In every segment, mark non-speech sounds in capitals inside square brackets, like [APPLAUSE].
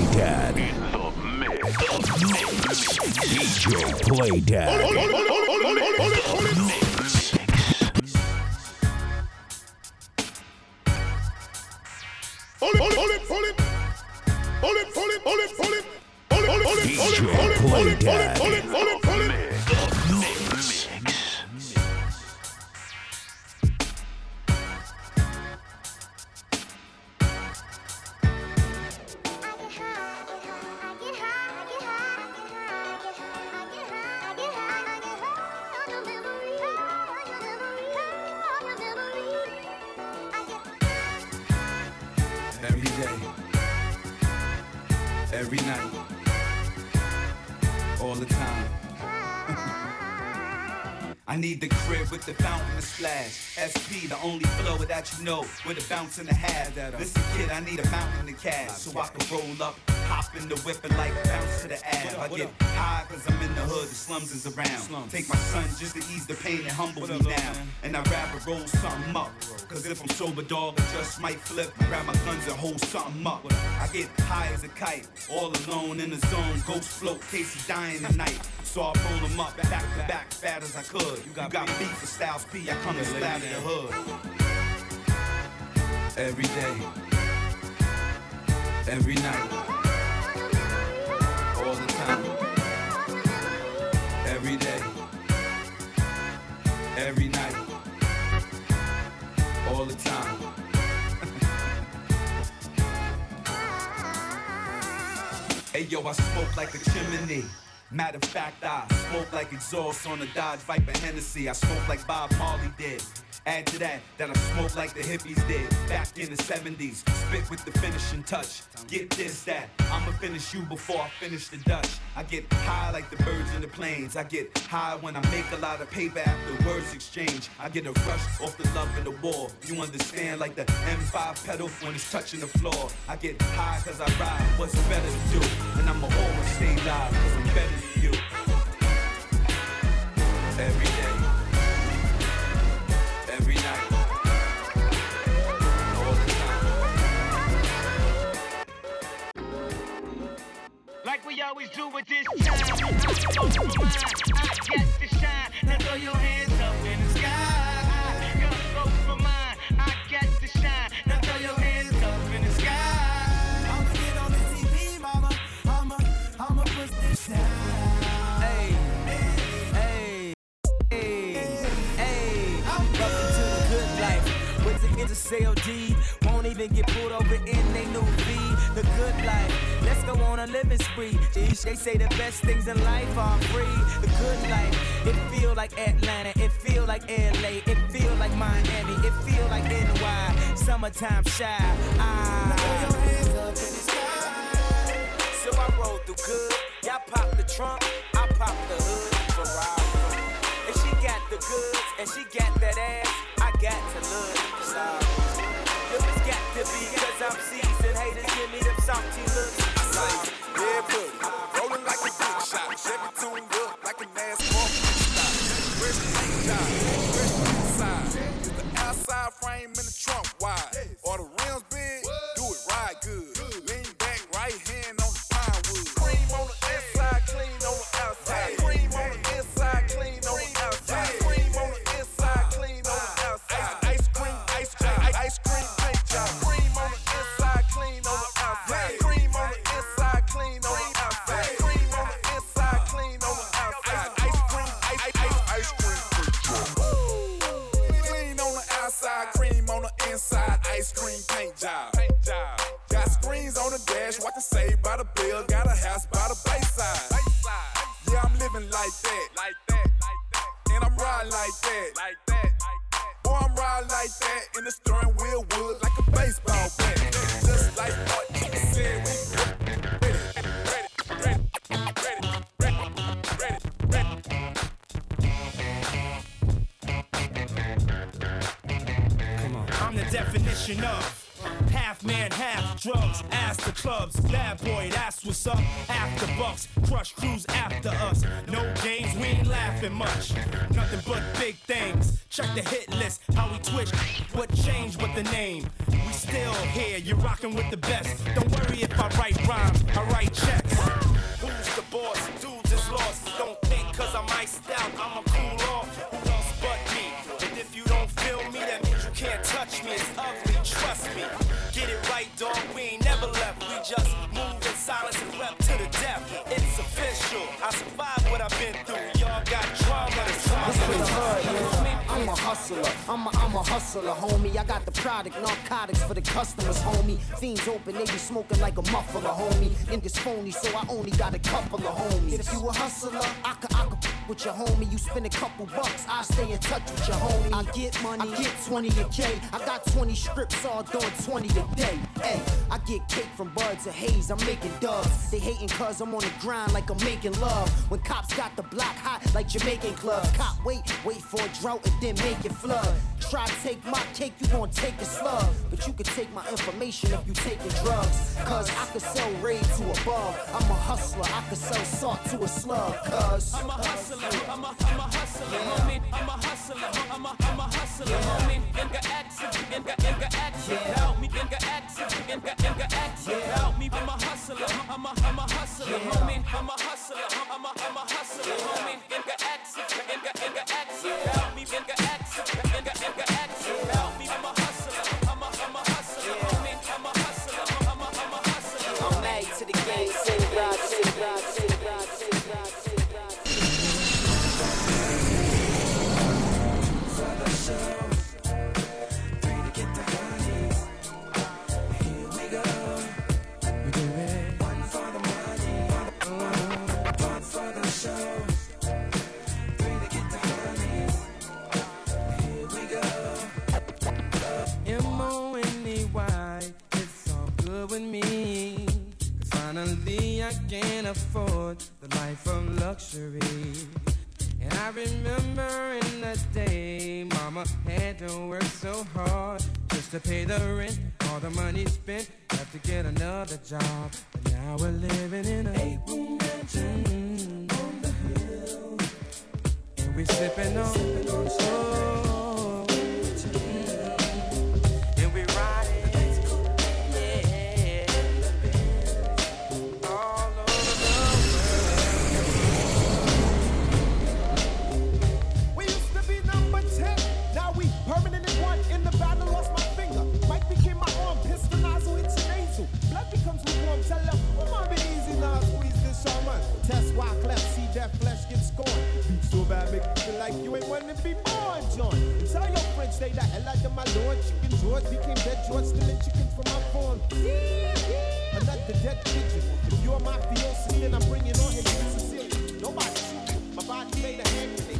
Playdad. DJ Playdad. DJ Playdad. Splash. SP, the only flow that you know, with a bounce and a half. Listen, kid, I need a mountain to cash so I can roll up, hop in the whip and like bounce to the ab. I get high cause I'm in the hood, the slums is around. Take my son just to ease the pain and humble me now. And I'd rather roll something up. Cause if I'm sober, dog, I just might flip. Grab my guns and hold something up. I get high as a kite, all alone in the zone. Ghost float, Casey dying tonight. So I roll them up, back to back, fat as I could. You got, beef for Styles P, I come to splatter the hood. Every day, every night, all the time. Every day, every night, all the time. [LAUGHS] Hey yo, I smoke like a chimney. Matter of fact, I smoke like exhaust on a Dodge Viper Hennessy. I smoke like Bob Marley did. Add to that, that I smoke like the hippies did back in the 70s. Spit with the finishing touch. Get this, that. I'ma finish you before I finish the Dutch. I get high like the birds in the plains. I get high when I make a lot of paper after words exchange. I get a rush off the love of the war. You understand, like the M5 pedal when it's touching the floor. I get high cause I ride what's better to do. And I'ma always stay live cause I'm better than you. Every we always do with this time. I go for mine. I get to shine. Now throw your hands up in the sky. I go for mine. I get to shine. Now throw your hands up in the sky. I'ma get on the TV, mama. I'ma, I'ma push this down. CLD. Won't even get pulled over in they new V. The good life. Let's go on a living spree. Eesh, They say the best things in life are free. The good life. It feel like Atlanta. It feel like LA. It feel like Miami. It feel like NY. Summertime shy. Ah. So I roll through good. Y'all pop the trunk, What changed but the name? We still here, you're rocking with the best. Don't worry if I write rhymes, I write checks. Who's the boss? Dudes is lost. Don't think cause I'm iced out, I'ma cool off. Who else but me? And if you don't feel me, that means you can't touch me. It's ugly, trust me. Get it right, dog. We ain't never left. We just move in silence and rep hustler, I'm a, I'm a hustler, homie. I got the product, narcotics for the customers, homie. Fiends open, they be smoking like a muffler, homie. Niggas phony, so I only got a couple of homies. If you a hustler, I could, I could with your homie. You spend a couple bucks, I stay in touch with your homie. I get money, I get 20 a K. I got 20 strips, all doing 20 a day. Hey, I get cake from buds of haze, I'm making dubs. They hating cause I'm on the grind like I'm making love. When cops got the block hot like Jamaican clubs. Cop wait, wait for a drought and then make it flood. Try to take my cake, you gon' take a slug. But you can take my information if you taking drugs. Cause I could sell raid to a bug. I'm a hustler, I could sell salt to a slug. Cause I'm a hustler, I'm a, I'm a hustler, homie. I'm a hustler, I'm a, I'm a hustler, homie. Inga accent, Inga, Inga accent, help me. Inga accent, Inga, Inga accent, help me. I'm a hustler, I'm a, I'm a hustler, homie. I'm a hustler, I'm a, I'm a hustler, homie. Inga accent, to pay the rent. All the money spent, have to get another job. But now we're living in a eight-room mansion on the hill. And we're sipping on, oh, Tell your friends, stay the hell out of my lord. Chicken George became dead George, stealing chickens from my farm. Another dead pigeon. If you're my fiancé, then I'm bringing on his Sicilian. Nobody shoot. My body made a hand grenade.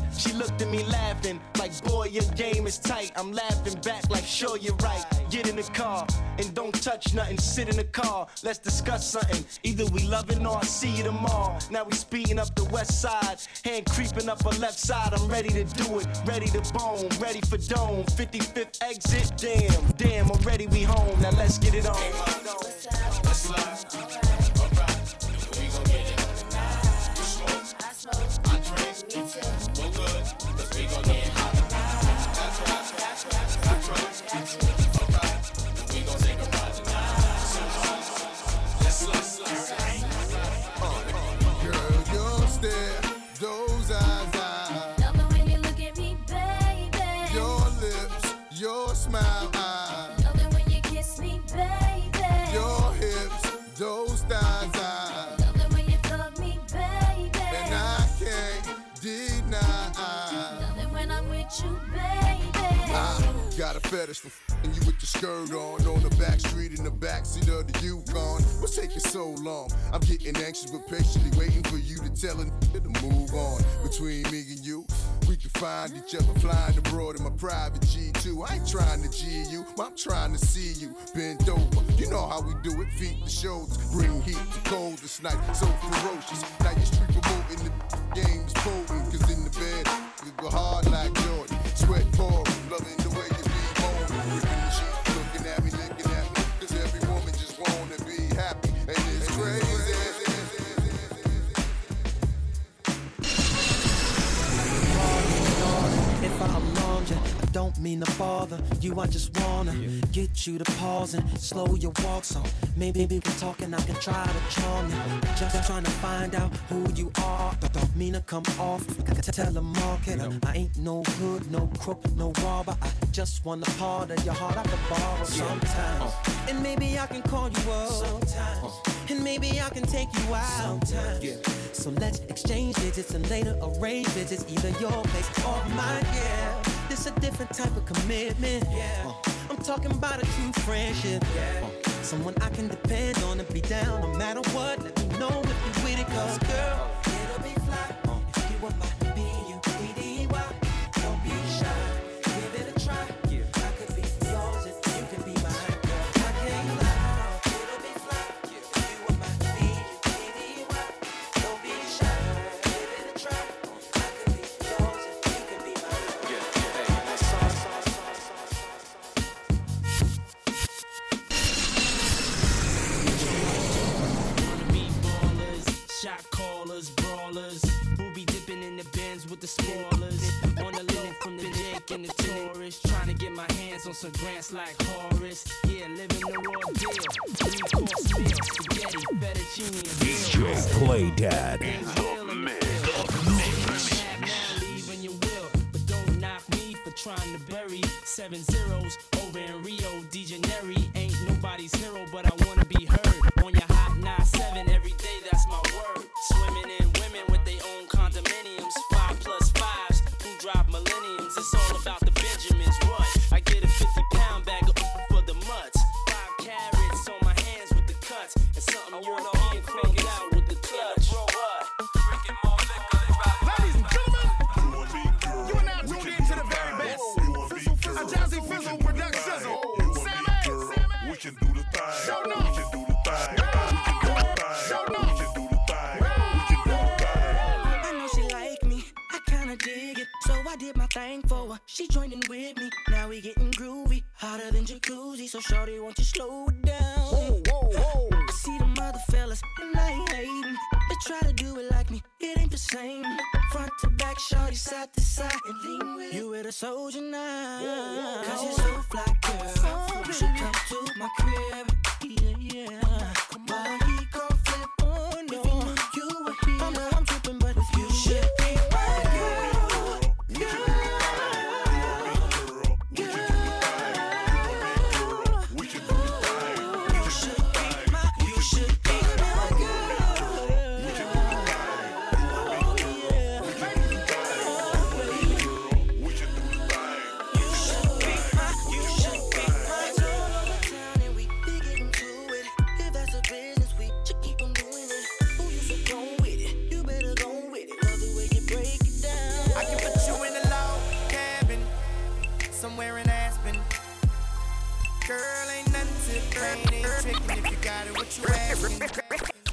She looked at me laughing, like, boy, your game is tight. I'm laughing back, like, sure, you're right. Get in the car and don't touch nothing. Sit in the car, let's discuss something. Either we loving or I see you tomorrow. Now we speeding up the west side, hand creeping up her left side. I'm ready to do it, ready to bone, ready for dome. 55th exit, damn, damn, already we home. Now let's get it on. Let's slide. touch me. Fetish for f***ing you with the skirt on on the back street in the backseat of the Yukon. What's taking so long? I'm getting anxious but patiently waiting for you to tell a to move on. Between me and you, we can find each other flying abroad in my private G2. I ain't trying to G you, I'm trying to see you bend over. You know how we do it, feet to shoulders, bring heat to cold this night, so ferocious. Now you street promoting the game's potent, cause in the bed, you go hard like Jordan, sweat pouring, loving mean to bother you. I just wanna get you to pause and slow your walk. So maybe we can talk and I can try to charm you. Just trying to find out who you are. Don't mean to come off. I can tell the marketer I ain't no hood, no crook, no robber. I just want a part of your heart I can borrow sometimes. Uh. And maybe I can call you up. Sometimes. Uh. And maybe I can take you out. Sometimes. So let's exchange digits and later arrange visits, either your place or mine. Yeah. This a different type of commitment. Yeah. Uh, I'm talking about a true friendship. Yeah. Uh, someone I can depend on and be down no matter what. Let me know if you with it, cause girl, it'll be fly uh, if you were my like Horace. Yeah, living the deal. Three course meal, spaghetti, fettuccine, Play Dad.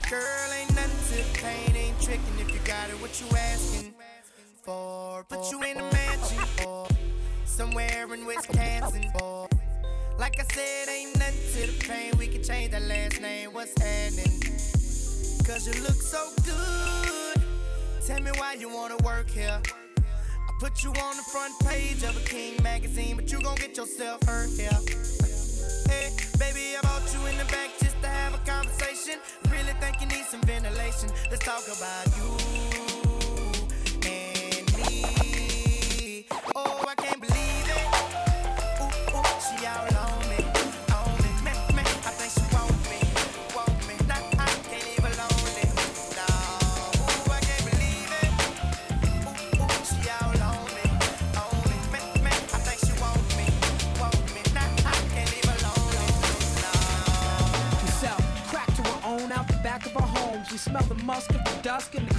Girl, ain't nothing to the pain, ain't tricking if you got it, what you asking for? Put you in a mansion or somewhere in Wisconsin or like I said, ain't nothing to the pain. We can change that last name. What's happening? Cause you look so good. Tell me why you wanna work here. I put you on the front page of a King magazine, but you gon' get yourself hurt here. Hey, baby, I brought you in the back Really think you need some ventilation. Let's talk about you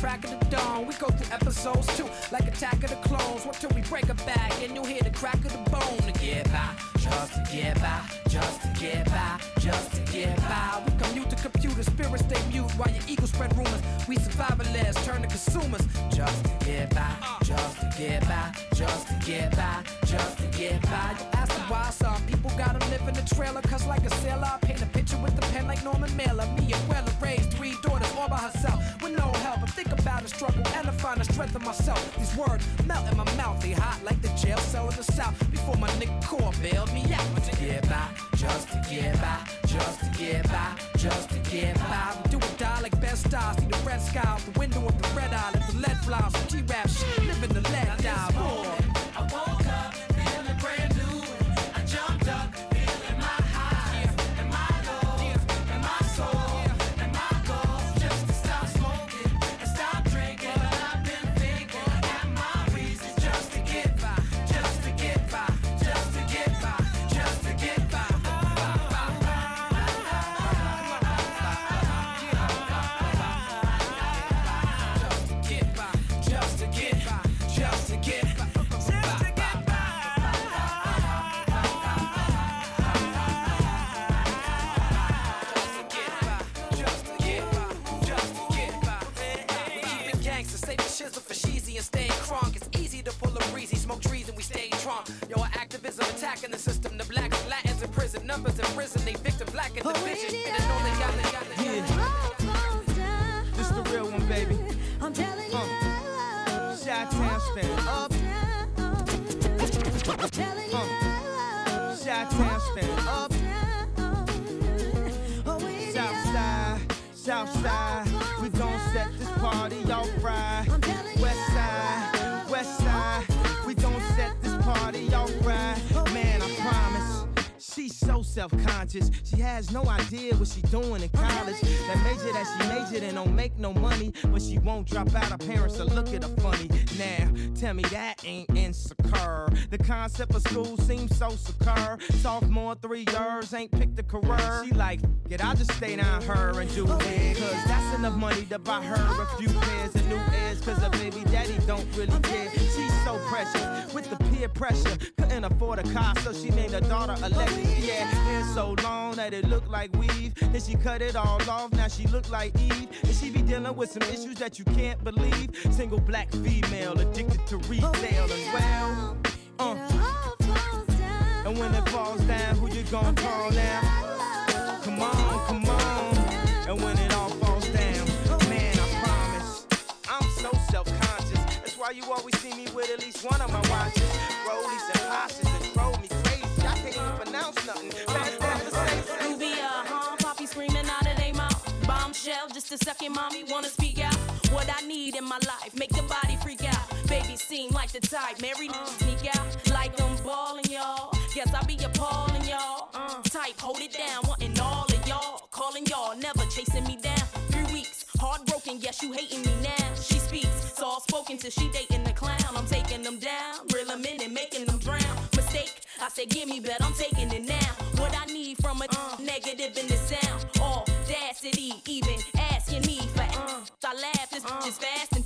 crack of the dawn. We go through episodes too, like Attack of the Clones. What till we break a back and you'll hear the crack of the bone to get by, just to get by, just to get by, just to get by. We commute to computer spirits stay mute while your ego spread rumors. We survivalists turn to consumers, just to get by, just to get by, just to get by, just to get by. You ask me why some people gotta live in the trailer, cause like a sailor, I paint a picture with the pen like Norman Mailer. Me and Weller raised three daughters all by herself with no help. I think about the struggle and I find the strength in myself. These words melt in my mouth, they hot like the jail cell in the south. Before my nigga core bailed me out. To get by, just to get by, just to get by, just to get by. We do or die like best stars. See the red sky out the window of the red eye. Let the lead fly. Some G-rap shit, live in the lead die. Tell me that ain't insecure. The concept of school seems so secure. Sophomore, three years, ain't picked a career. She like, get, I'll just stay down her and do it. Cause that's enough money to buy her a few pairs of new ears. Cause her baby daddy don't really care. She's so precious with the peer pressure. Couldn't afford a car, so she named her daughter Alexis. Yeah, hair so long that it looked like weave. Then she cut it all off, now she look like Eve. And she be dealing with some issues that you can't believe. Single black female addicted to retail as well. Uh. And when it falls down, who you gonna call now? Come on, come on. And when it all falls down, man, I promise, I'm so self-conscious. That's why you always see me with at least one of my watches. Rollies and Porsches that drove me crazy. I can't even pronounce nothing. Fast conversation. Rubia, screaming out of their mouth. Bombshell, just a second, mommy wanna speak out. What I need in my life, make the body freak out. Baby seem like the type, married, sneak out like I'm balling, y'all. Guess I be appalling, y'all. Uh, type, hold it down, wanting all of y'all. Calling y'all, never chasing me down. Three weeks, heartbroken, yes, you hating me now. She speaks, soft spoken till she dating the clown. I'm taking them down, reel them in and making them drown. Mistake, I said, give me, bet I'm taking it now. What I need from a negative in the sound. Audacity, even asking me for uh, I laugh, this bitch is fast and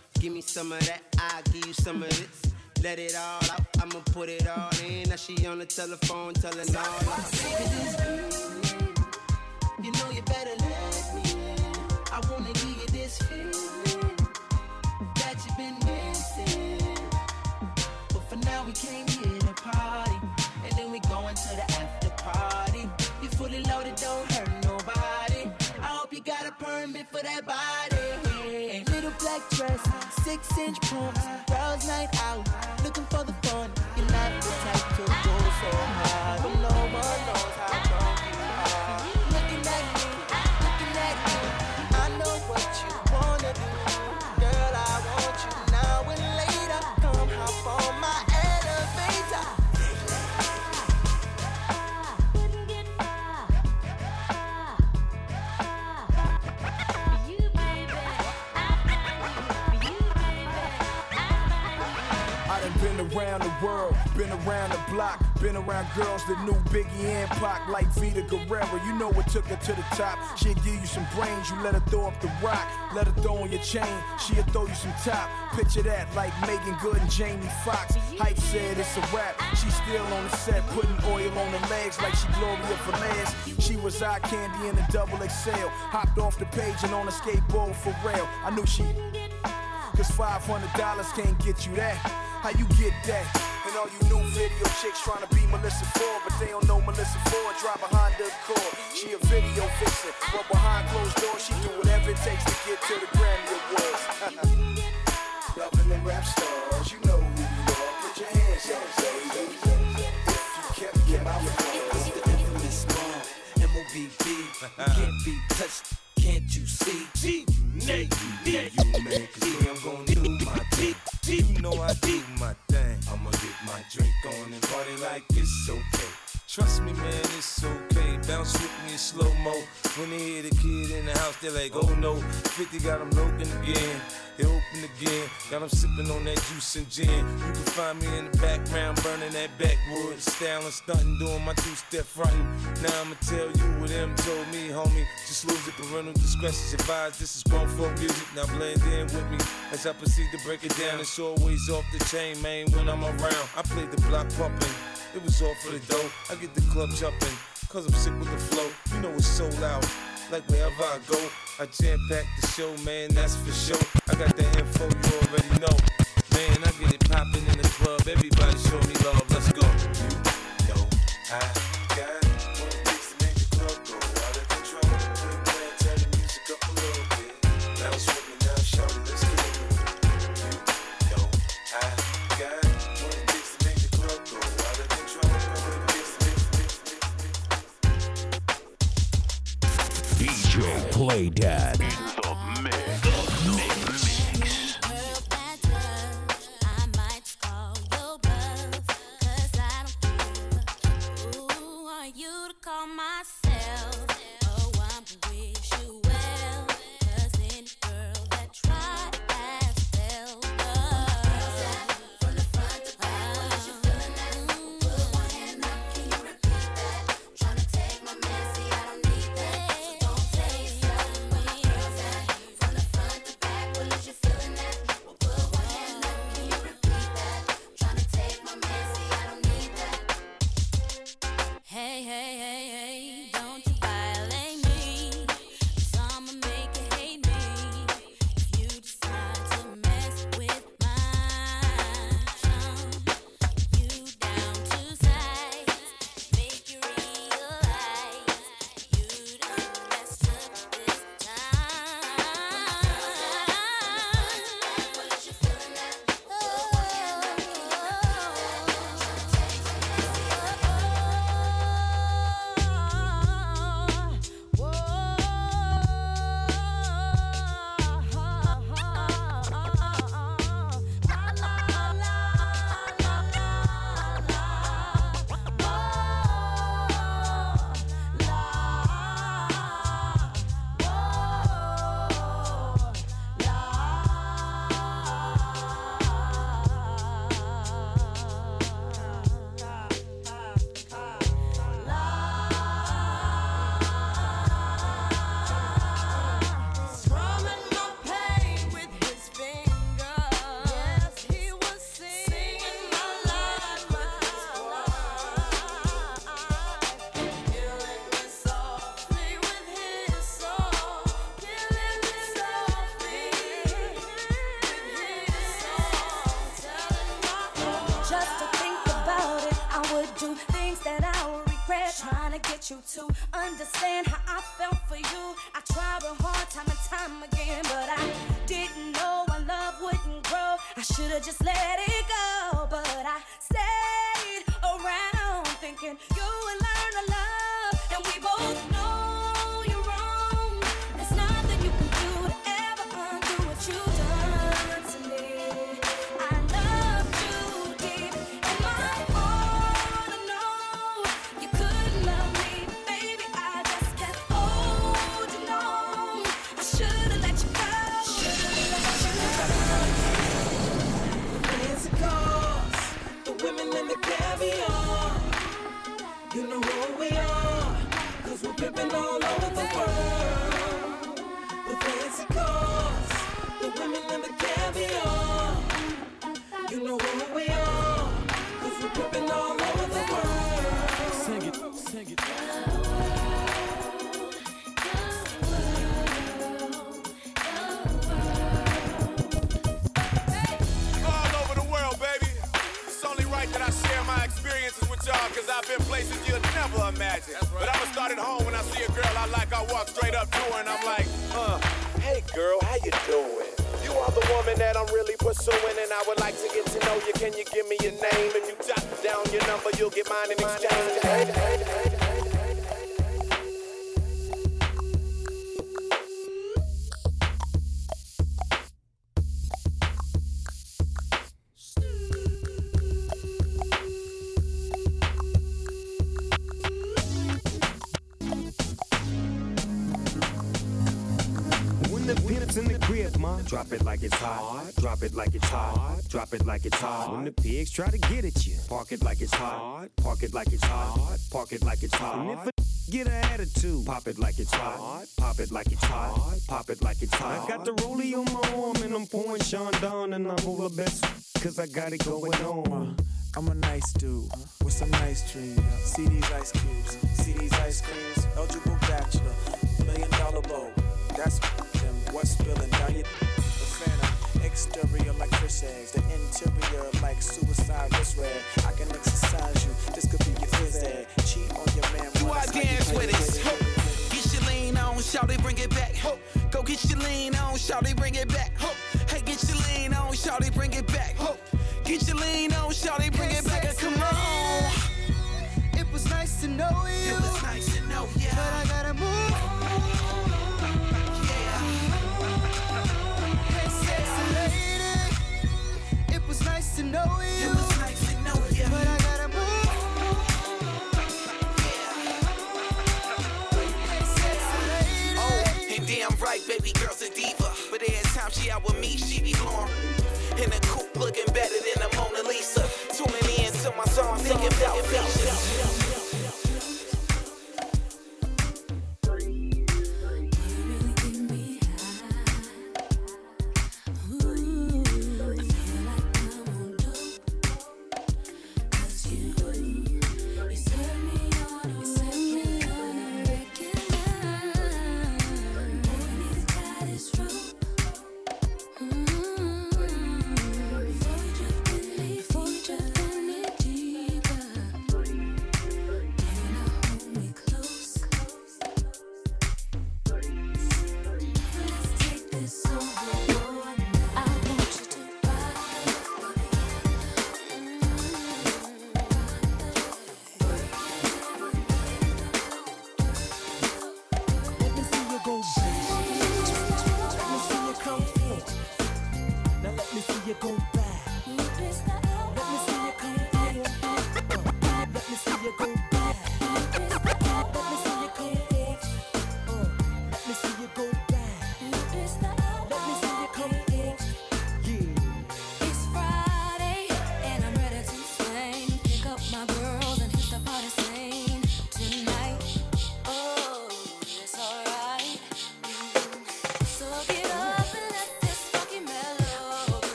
Give me some of that, I'll give you some of this. Let it all out, I'ma put it all in. Now she on the telephone telling all sick of this feeling. You know you better let me in. I wanna give you this feeling that you've been missing. But for now we came here to party, and then we going to the after party. You fully loaded, don't hurt nobody. I hope you got a permit for that body. Little black dress, six inch pumps, girls night out, looking for the around the block, been around girls that knew Biggie and Pac like Vita Guerrero. You know what took her to the top. She'll give you some brains, you let her throw up the rock, let her throw on your chain, she'll throw you some top. Picture that like Megan Good and Jamie Foxx. Hype said it's a rap. She's still on the set, putting oil on her legs like she Gloria Velez. She was eye candy in a double XL. Hopped off the page and on a skateboard for real. I knew she. Cause $500 can't get you that. How you get that? All you new video chicks trying to be Melissa Ford, but they don't know Melissa Ford. Drive a Honda Accord. She a video vixen, but behind closed doors, she do whatever it takes to get to the Grammy Awards. [LAUGHS] Loving them rap stars, you know who you are. Put your hands up, baby. If you kept your mouth It's the infamous bomb, M-O-B-B. Can't be touched, can't you see? G, Nate, you man, cause I'm gonna do my thing. You know I do my thing. I'ma get my drink on and party like it's okay. Trust me, man, it's okay. Bounce with me in slow mo. When they hear the kid in the house, they're like, oh no. 50 got them looking again. They open again. Got them sipping on that juice and gin. You can find me in the background, burning that backwood. Styling, stunting, doing my two step fronting. Now I'ma tell you what them told me, homie. Just lose it, parental discretion's advised. This is grown folk music. Now blend in with me as I proceed to break it down. It's always off the chain, man, when I'm around. I play the block pumping. It was all for the dough. I get the club jumping, cause I'm sick with the flow. You know it's so loud. Like wherever I go, I jam pack the show, man, that's for sure. I got the info, you already know. Man, I get it popping in the club. Everybody show me love, let's go. You know, I Play Dad. Can you give me your name? If you jot down your number, you'll get mine in exchange. Drop it like it's hot. Drop it like it's hot. When the pigs try to get at you, park it like it's hot. Park it like it's hot. Park it like it's hot. And if a [LAUGHS] get an attitude, pop it like it's hot. Pop it like it's hot. Pop it like it's hot. I got the rollie on my arm and I'm pouring Sean down and I'm over best cause I got it going on. Uh, I'm a nice dude with some nice dreams. See these ice cubes, see these ice creams. Eligible bachelor, million dollar bow. That's them. What's spilling down your the phantom? Exterior like fish eggs, the interior like suicide wrist red. I can exercise you. This could be your phys ed. Cheat on your man. Do I it's you dance with the it? game. Get your lean on, shout it, bring it back. Go get your lean on, shout it, bring it back. Hey, get your lean on, shout it, bring it back. Get your lean on, shout it, bring it back. and Come on. It was nice to know you. It was nice to know ya. But I gotta move. Know you. Oh, and damn right, baby girl's a diva. But every time she out with me, she be blowing. In a coupe looking better than a Mona Lisa. Tuning in to my song, thinking about features.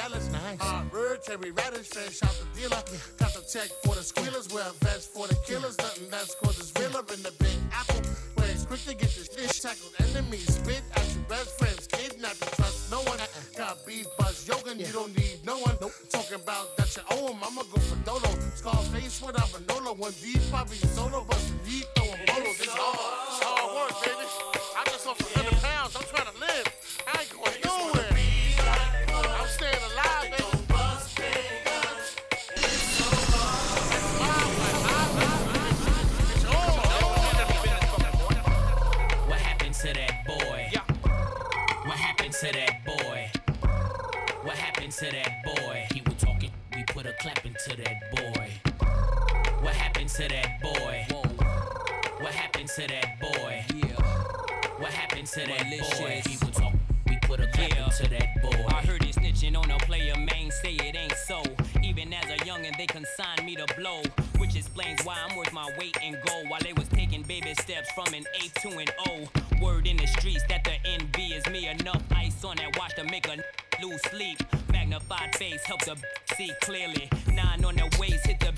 yeah, that's nice. Uh, red cherry radish, fresh out the dealer. Got the check for they consigned me to blow. Which explains why I'm worth my weight in gold. While they was taking baby steps from an A to an O. Word in the streets that the NB is me. Enough ice on that watch to make a lose sleep. Magnified face help the see clearly. Nine on the waist, hit the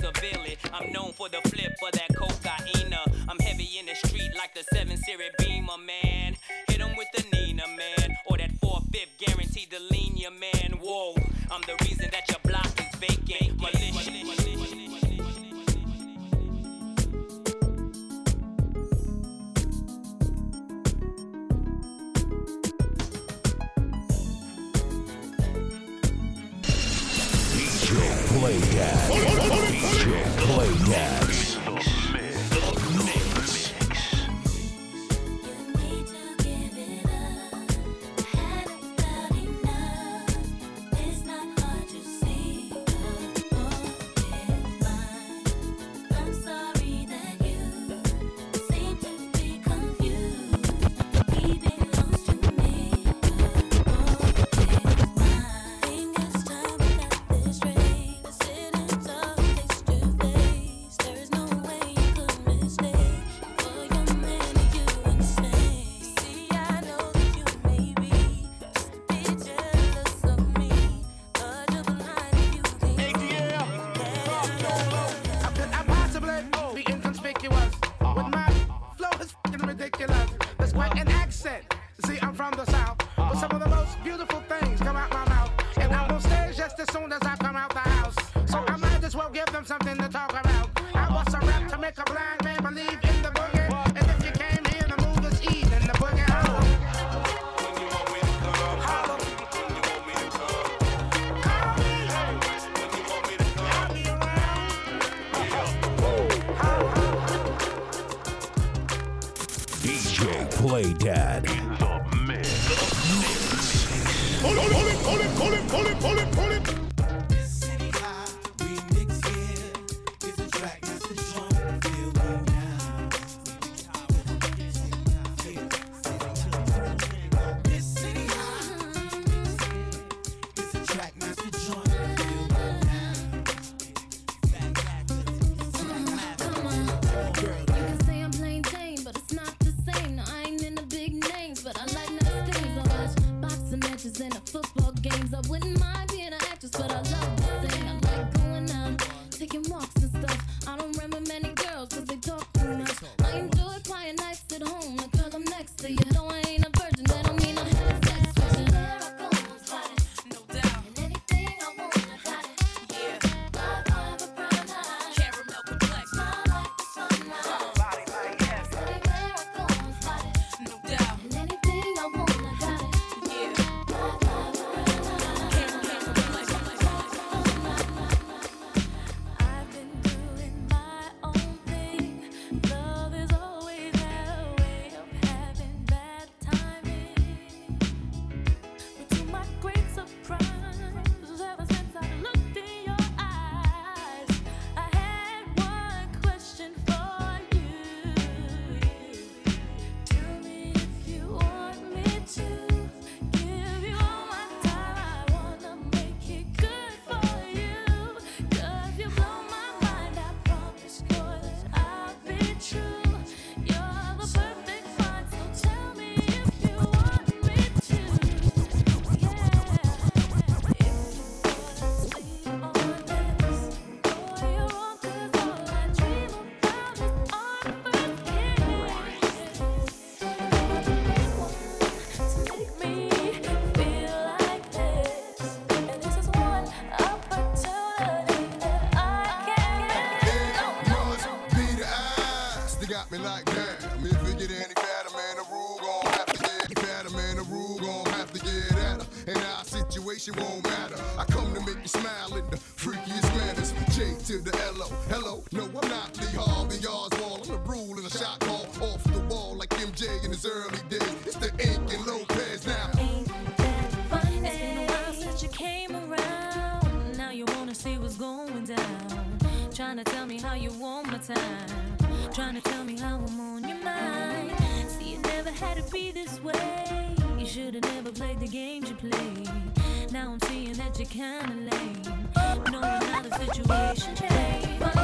severely. I'm known for the flip for that cocaine. I'm heavy in the street like the seven series beamer, man. Hit him with the Nina, man. Or that 4 guaranteed to lean your man. Whoa, I'm the reason that your Playtime. Play ridiculous. That's quite an accent. See, I'm from the south, but some of the most beautiful things come out my mouth. And I'm on stage just as soon as I come. Played the games you played. Now I'm seeing that you're kinda lame. How the situation changed.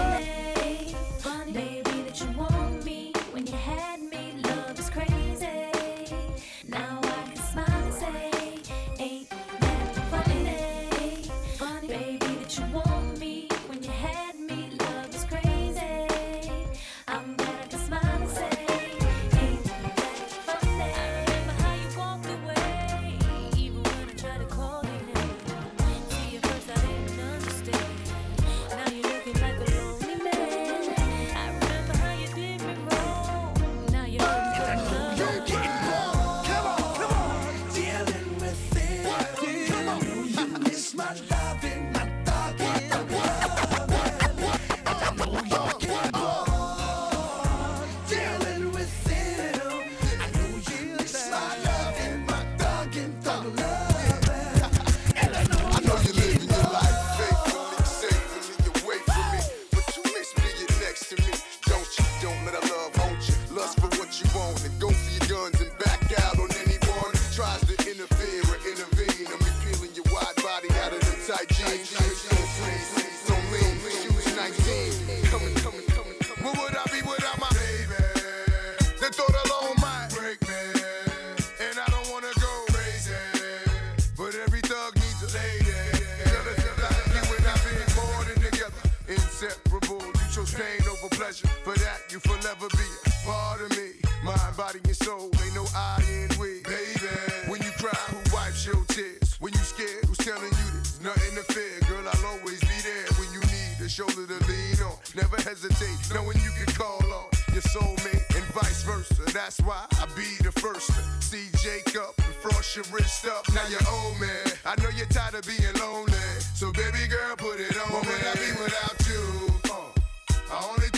Of me. Mind, body, and soul. Ain't no I in we. Baby, when you cry, who wipes your tears? When you scared, who's telling you this? Nothing to fear. Girl, I'll always be there when you need a shoulder to lean on. Never hesitate, knowing you can call on your soulmate and vice versa. That's why I be the first to see Jacob and frost your wrist up. Now you're old man. I know you're tired of being lonely. So baby girl, put it on. What would I be without you? Uh, I only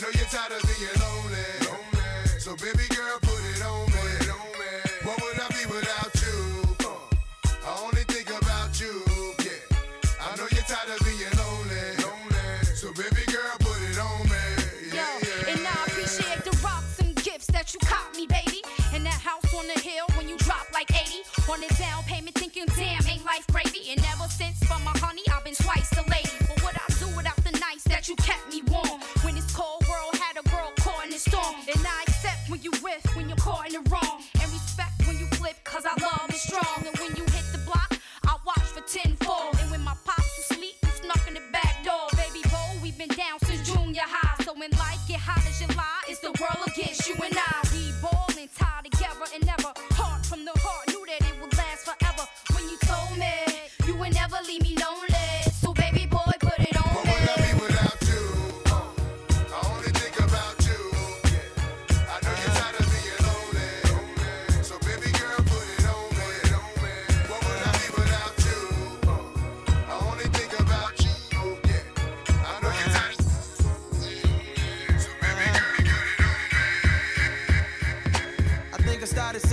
know you're tired of being lonely. So baby girl, put it on me. What would I be without you? Uh, I only think about you. Yeah. I know you're tired of being lonely. So baby girl, put it on me. Yo, and I appreciate the rocks and gifts that you caught me, baby. And that house on the hill when you drop like 80 on the down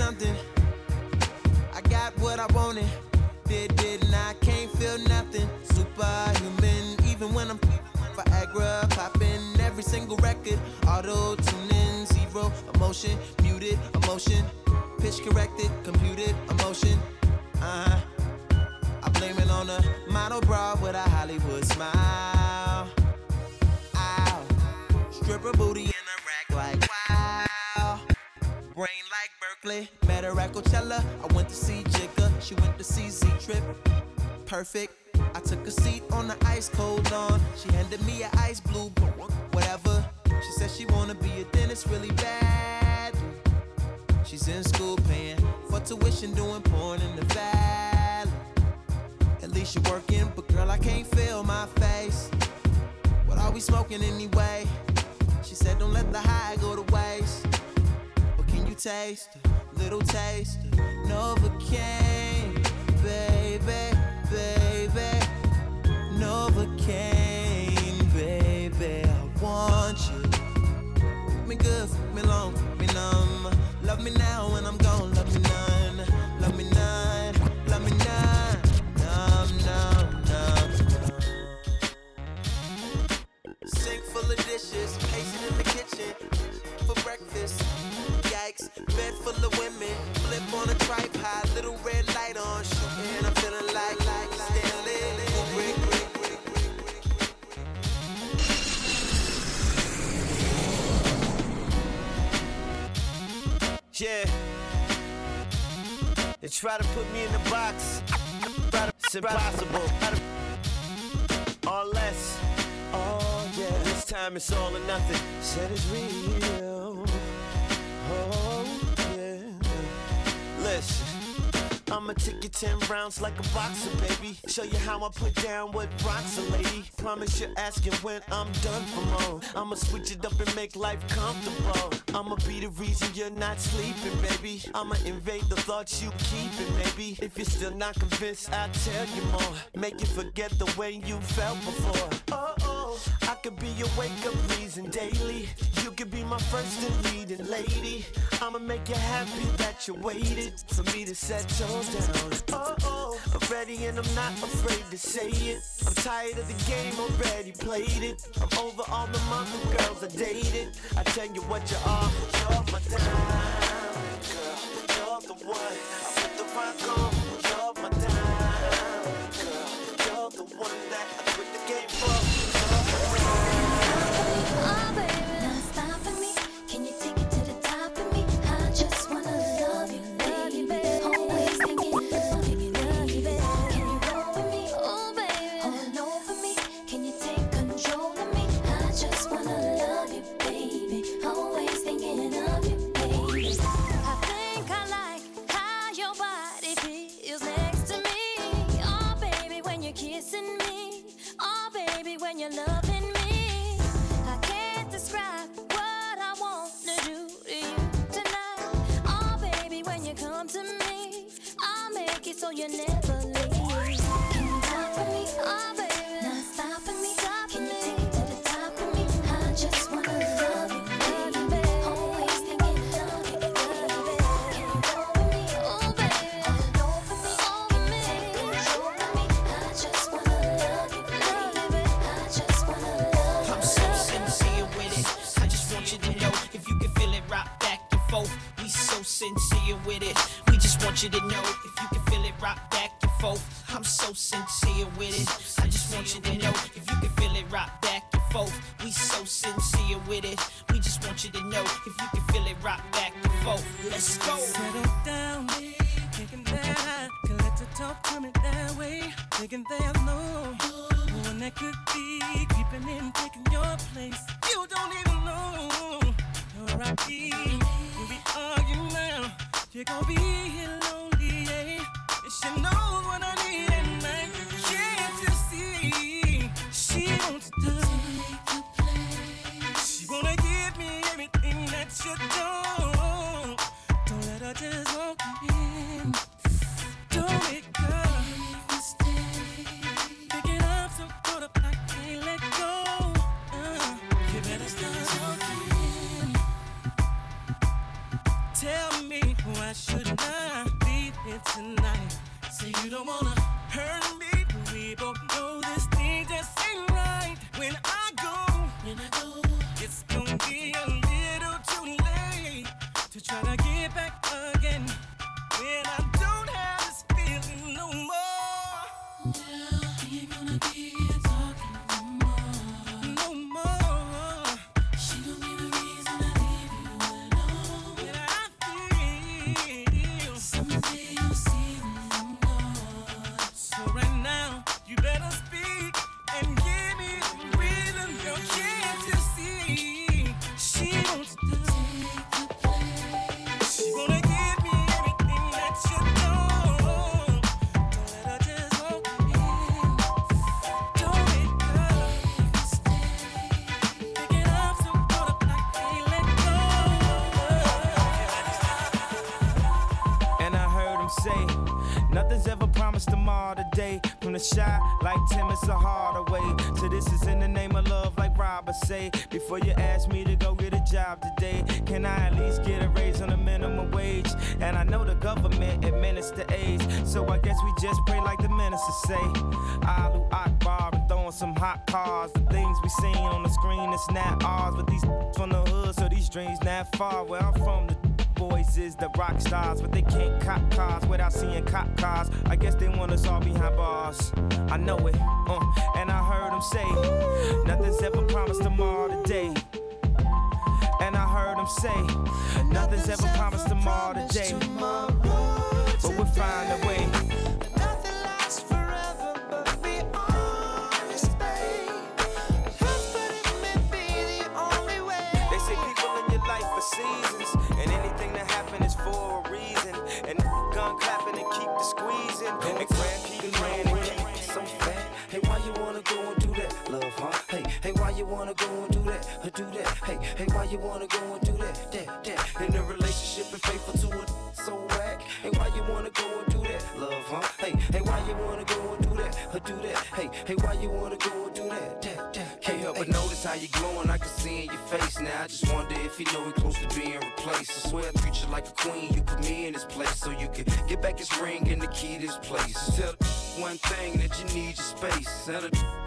something. I got what I wanted. Did, did, and I can't feel nothing. Superhuman, even when I'm Viagra popping every single record. Auto tuning, zero emotion, muted emotion. Pitch corrected, computed emotion. Uh huh. I blame it on a model bra with a Met her at Coachella. I went to see Jigga. She went to see Z Trip. Perfect. I took a seat on the ice cold lawn. She handed me an ice blue, whatever. She said she wanna be a dentist really bad. She's in school paying for tuition, doing porn in the valley. At least you're working, but girl, I can't feel my face. What are we smoking anyway? She said, don't let the high go to waste. But can you taste? little taste of Novocaine, baby, baby. Novocaine, baby. I want you. Make me good, make me long, make me numb. Love me now when I'm gone, love me none. Love me none, love me none. Numb, numb, numb. Sink full of dishes, pacing in the kitchen for breakfast. Yikes, bed full of women. try to put me in the box. It's impossible. Or less. Oh, yeah. This time it's all or nothing. Said it's real. I'ma take you 10 rounds like a boxer, baby. Show you how I put down with rocks, lady. Promise you're asking when I'm done for more. I'ma switch it up and make life comfortable. I'ma be the reason you're not sleeping, baby. I'ma invade the thoughts you keeping, baby. If you're still not convinced, I'll tell you more. Make you forget the way you felt before. Oh, oh could be your wake up reason daily. You could be my first and leading lady. I'ma make you happy that you waited for me to set yours down. Oh, oh, I'm ready and I'm not afraid to say it. I'm tired of the game, already played it. I'm over all the mother girls I dated. I tell you what you are, you're my time, Girl, you're the one. I put the rock on. you didn't know. Rock stars, but they can't cop cars without seeing cop cars. I guess they want us all behind bars. I know it, uh, and I heard them say, nothing's ever promised tomorrow today. And I heard them say, nothing's ever promised tomorrow today. But we'll find a way. You wanna go and do that, do that? Hey, hey, why you wanna go and do that, that, that? In a relationship and faithful to it, so whack. Hey, why you wanna go and do that, love, huh? Hey, hey, why you wanna go and do that, do that? Hey, hey, why you wanna go and do that, that, that? You glowing, I can see in your face now. I just wonder if you know we close to being replaced. I swear I treat you like a queen, you put me in this place so you can get back this ring and the key to this place. Tell one thing that you need your space, tell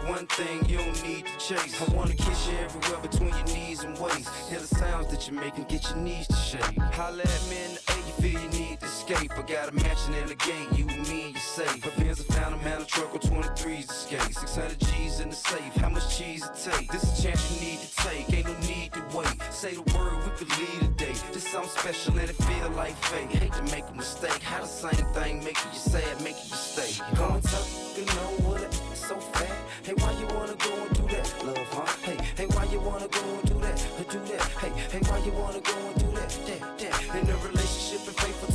one thing you don't need to chase. I wanna kiss you everywhere between your knees and waist. Hear the sounds that you make and get your knees to shake. Holla at me in the A, you feel you escape. I got a mansion in the gate, you and me and you safe. My Benz, I found a man, a truck with 23s to skate. 600 G's in the safe, how much cheese it take? This a chance you need to take, ain't no need to wait. Say the word, we could lead a day. This something special and it feel like fate. Hate to make a mistake, how the same thing making you sad, making you stay. Going tough, you know what it so fat. Hey, why you wanna go and do that, love, huh? Hey, hey, why you wanna go and do that, do that? Hey, hey, why you wanna go and do that, that, that? In a relationship and faithful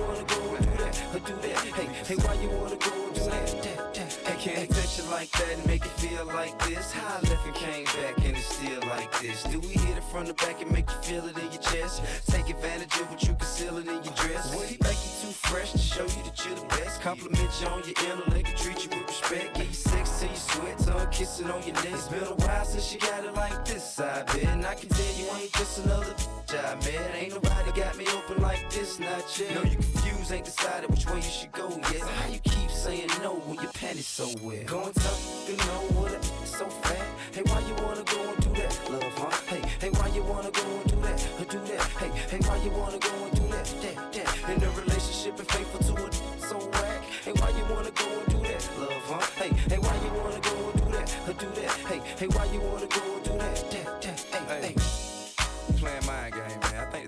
wanna go and do that, or do that? Hey, hey, why you wanna go and do that, that? Hey, can't touch like that and make it feel like this. How I left and came back and it's still like this. Do we hit it from the back and make you feel it in your chest? Take advantage of what you conceal it in your dress. Would he make you too fresh to show you that you're the best? Compliment you on your intellect, and treat you with respect. Give you sex till you sweat, tongue kissing on your neck. It's been a while since you got it like this, I bet. And I can tell you ain't just another job, man. Ain't nobody got me open like this, not yet. No, you confused, ain't decided which way you should go yet. So how you keep saying no when your panties so wet? Going tough, you know what so fat. Hey, why you wanna go and do that, love, huh? Hey, hey, why you wanna go and do that, or do that? Hey, hey, why you wanna go and do that, that, that? In a relationship and faithful to it, so whack. Hey, why you wanna go and do that, love, huh? Hey, hey, why you wanna go and do that, or do that? Hey, hey, why you wanna go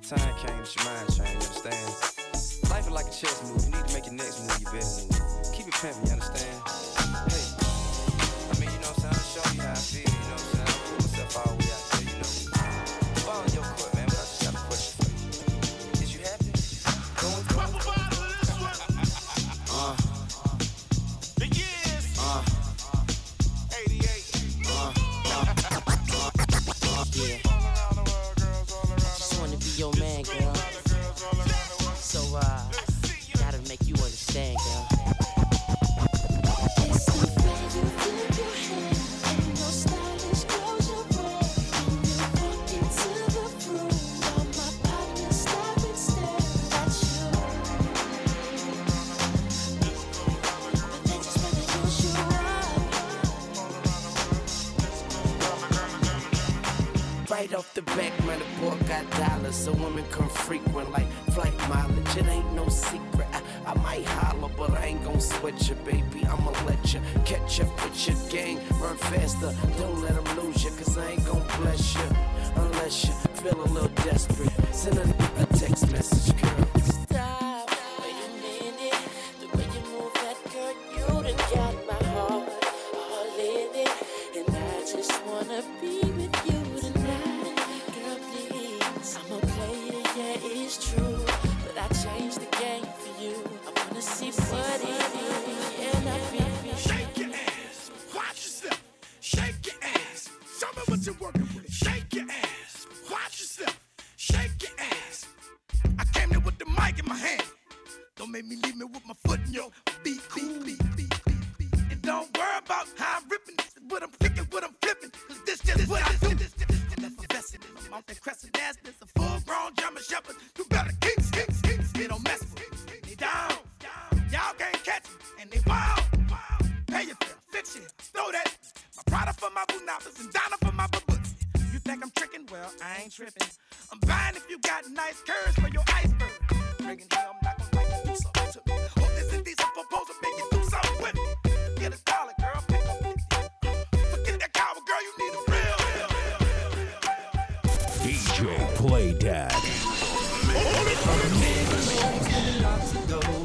time came that your mind changed, you understand? Life is like a chess move. You need to make your next move your best move. Keep it pimping, got nice curves for your iceberg. Friggin' hell, I'm not gonna like you do something to me. Hope this is decent proposal, make you do something with me. Get a dollar, girl, pick up 50. Forget that coward, girl, you need a real. DJ PlayDAT.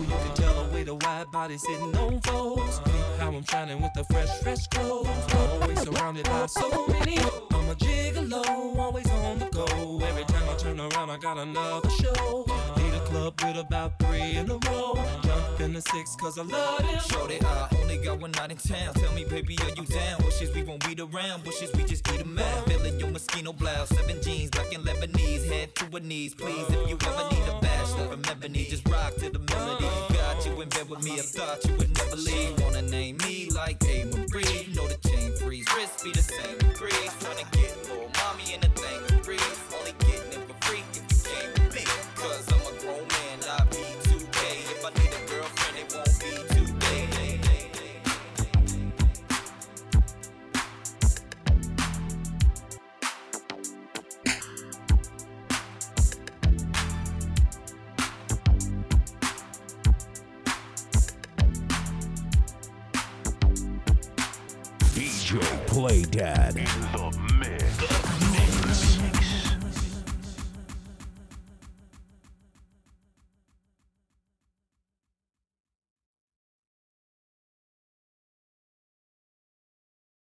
You can tell the way the wide body sitting on foes. How I'm shining with the fresh, fresh clothes. Always surrounded by so many. I'm a gigolo, always on the go. Every time I turn around, I got another show. Need a club with about three in a row. Jump in the six, cause I love it. Shorty, I only got one night in town. Tell me, baby, are you down? Wishes we won't beat around. Wishes we just eat 'em out. Feeling your mosquito blouse. Seven jeans, black and Lebanese. Head to her knees, please. If you ever need a bachelor from ebony, just rock to the melody. Got you in bed with me. I thought you would never leave. Wanna name me like A. Marie. Know the chain freeze. Wrist be the same degrees. Tryna get little mommy in PlayDAT.